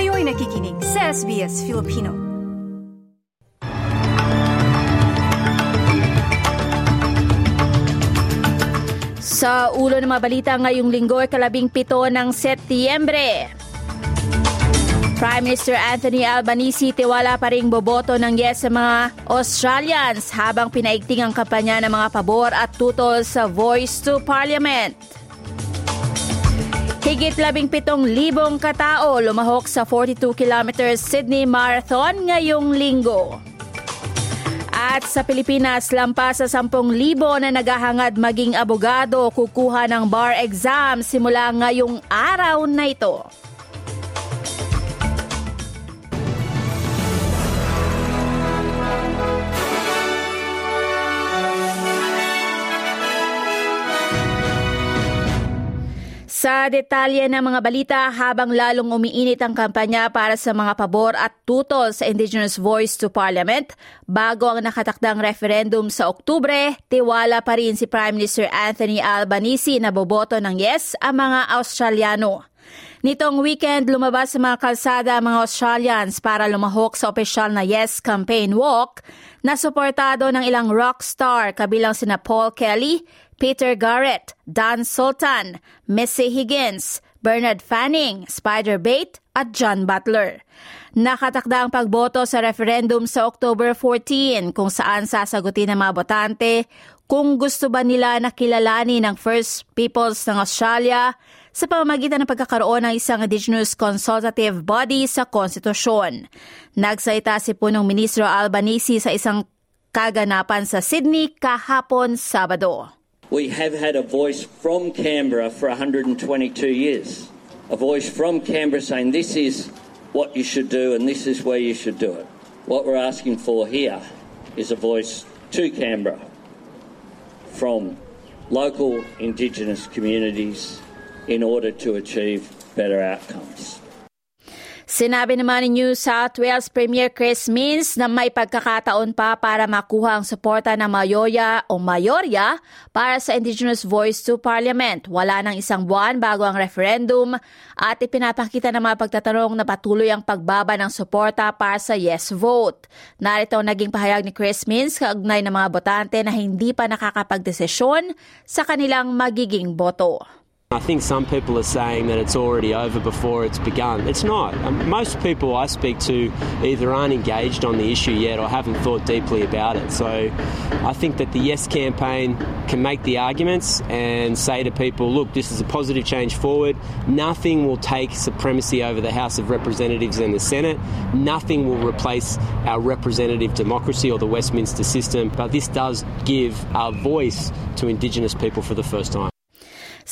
Kayo'y nakikinig sa SBS Filipino. Sa ulo ng mga balita ngayong linggo, kalabing pito ng Setyembre. Prime Minister Anthony Albanese tiwala pa rin boboto ng yes sa mga Australians habang pinaigting ang kampanya ng mga pabor at tutol sa Voice to Parliament. Higit labing pitong libong katao lumahok sa 42 kilometers Sydney Marathon ngayong linggo. At sa Pilipinas, lampas sa 10,000 na naghahangad maging abogado kukuha ng bar exam simula ngayong araw na ito. Sa detalye ng mga balita habang lalong umiinit ang kampanya para sa mga pabor at tutol sa Indigenous Voice to Parliament, bago ang nakatakdang referendum sa Oktubre, tiwala pa rin si Prime Minister Anthony Albanese na boboto ng yes ang mga Australiano. Nitong weekend, lumabas sa mga kalsada ang mga Australians para lumahok sa opisyal na Yes Campaign Walk na suportado ng ilang rock star kabilang sina Paul Kelly, Peter Garrett, Dan Sultan, Missy Higgins, Bernard Fanning, Spider Bait at John Butler. Nakatakda ang pagboto sa referendum sa October 14 kung saan sasagutin ng mga botante kung gusto ba nila nakilalanin ng First Peoples ng Australia sa pamamagitan ng pagkakaroon ng isang Indigenous Consultative Body sa konstitusyon. Nagsaita si punong ministro Albanese sa isang kaganapan sa Sydney kahapon Sabado. We have had a voice from Canberra for 122 years. A voice from Canberra saying this is what you should do and this is where you should do it. What we're asking for here is a voice to Canberra from local Indigenous communities in order to achieve better outcomes. Sinabi naman ni New South Wales Premier Chris Minns na may pagkakataon pa para makuha ang suporta ng mayoya o mayorya para sa Indigenous Voice to Parliament. Wala nang isang buwan bago ang referendum at ipinapakita ng mga pagtatanong na patuloy ang pagbaba ng suporta para sa yes vote. Narito ang naging pahayag ni Chris Minns kaugnay ng mga botante na hindi pa nakakapagdesisyon sa kanilang magiging boto. I think some people are saying that it's already over before it's begun. It's not. Um, most people I speak to either aren't engaged on the issue yet or haven't thought deeply about it. So I think that the Yes campaign can make the arguments and say to people, look, this is a positive change forward. Nothing will take supremacy over the House of Representatives and the Senate. Nothing will replace our representative democracy or the Westminster system. But this does give a voice to Indigenous people for the first time.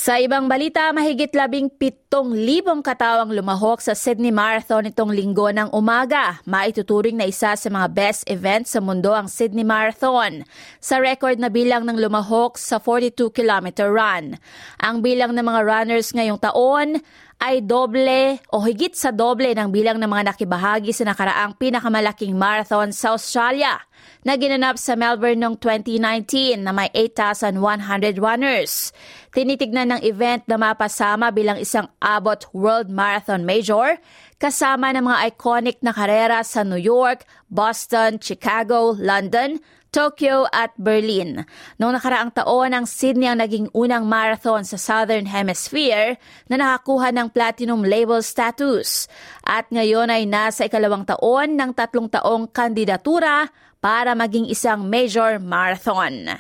Sa ibang balita, mahigit labing pitong libong katawang lumahok sa Sydney Marathon itong linggo ng umaga. Maituturing na isa sa mga best events sa mundo ang Sydney Marathon. Sa record na bilang ng lumahok sa 42-kilometer run. Ang bilang ng mga runners ngayong taon ay doble o higit sa doble ng bilang ng mga nakibahagi sa nakaraang pinakamalaking marathon sa Australia na ginanap sa Melbourne noong 2019 na may 8,100 runners. Tinitignan ng event na mapasama bilang isang Abbott World Marathon Major kasama ng mga iconic na karera sa New York, Boston, Chicago, London, Tokyo at Berlin. Noong nakaraang taon, ang Sydney ang naging unang marathon sa Southern Hemisphere na nakakuha ng platinum label status. At ngayon ay nasa ikalawang taon ng tatlong taong kandidatura para maging isang major marathon.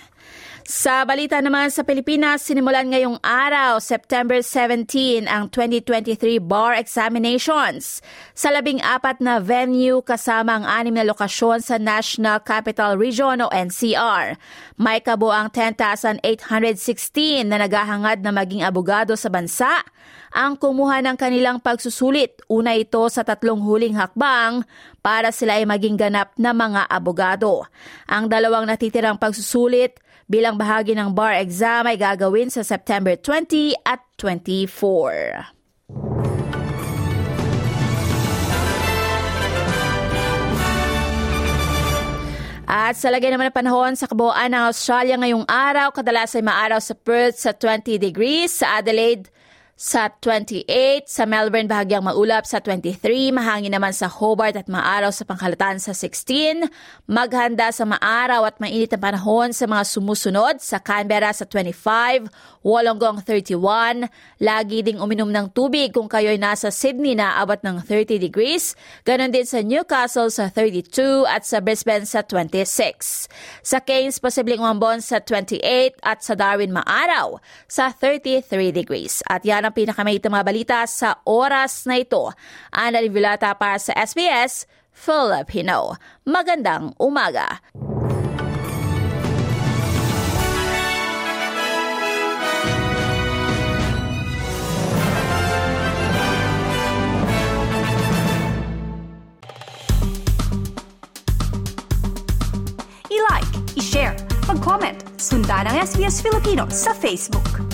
Sa balita naman sa Pilipinas, sinimulan ngayong araw, September 17, ang 2023 bar examinations sa labing apat na venue kasama ang anim na lokasyon sa National Capital Region o NCR. May kabuang 10,816 na naghahangad na maging abogado sa bansa ang kumuha ng kanilang pagsusulit. Una ito sa tatlong huling hakbang para sila ay maging ganap na mga abogado. Ang dalawang natitirang pagsusulit bilang bahagi ng bar exam ay gagawin sa September 20 at 24. At sa lagay naman ng panahon sa kabuuan ng Australia ngayong araw, kadalas ay maaraw sa Perth sa 20 degrees, sa Adelaide Sa 28, sa Melbourne bahagyang maulap sa 23, mahangin naman sa Hobart at maaraw sa pangkalatan sa 16. Maghanda sa maaraw at mainit na panahon sa mga sumusunod sa Canberra sa 25, Wollongong 31. Lagi ding uminom ng tubig kung kayo'y nasa Sydney na abot ng 30 degrees. Ganon din sa Newcastle sa 32 at sa Brisbane sa 26. Sa Cairns, posibleng umambon sa 28 at sa Darwin maaraw sa 33 degrees. At yan ang pinakamaitang mga balita sa oras na ito. Ana Livilata para sa SBS Filipino. Magandang umaga. I-like, i-share, mag-comment, sundan ang SBS Filipino sa Facebook.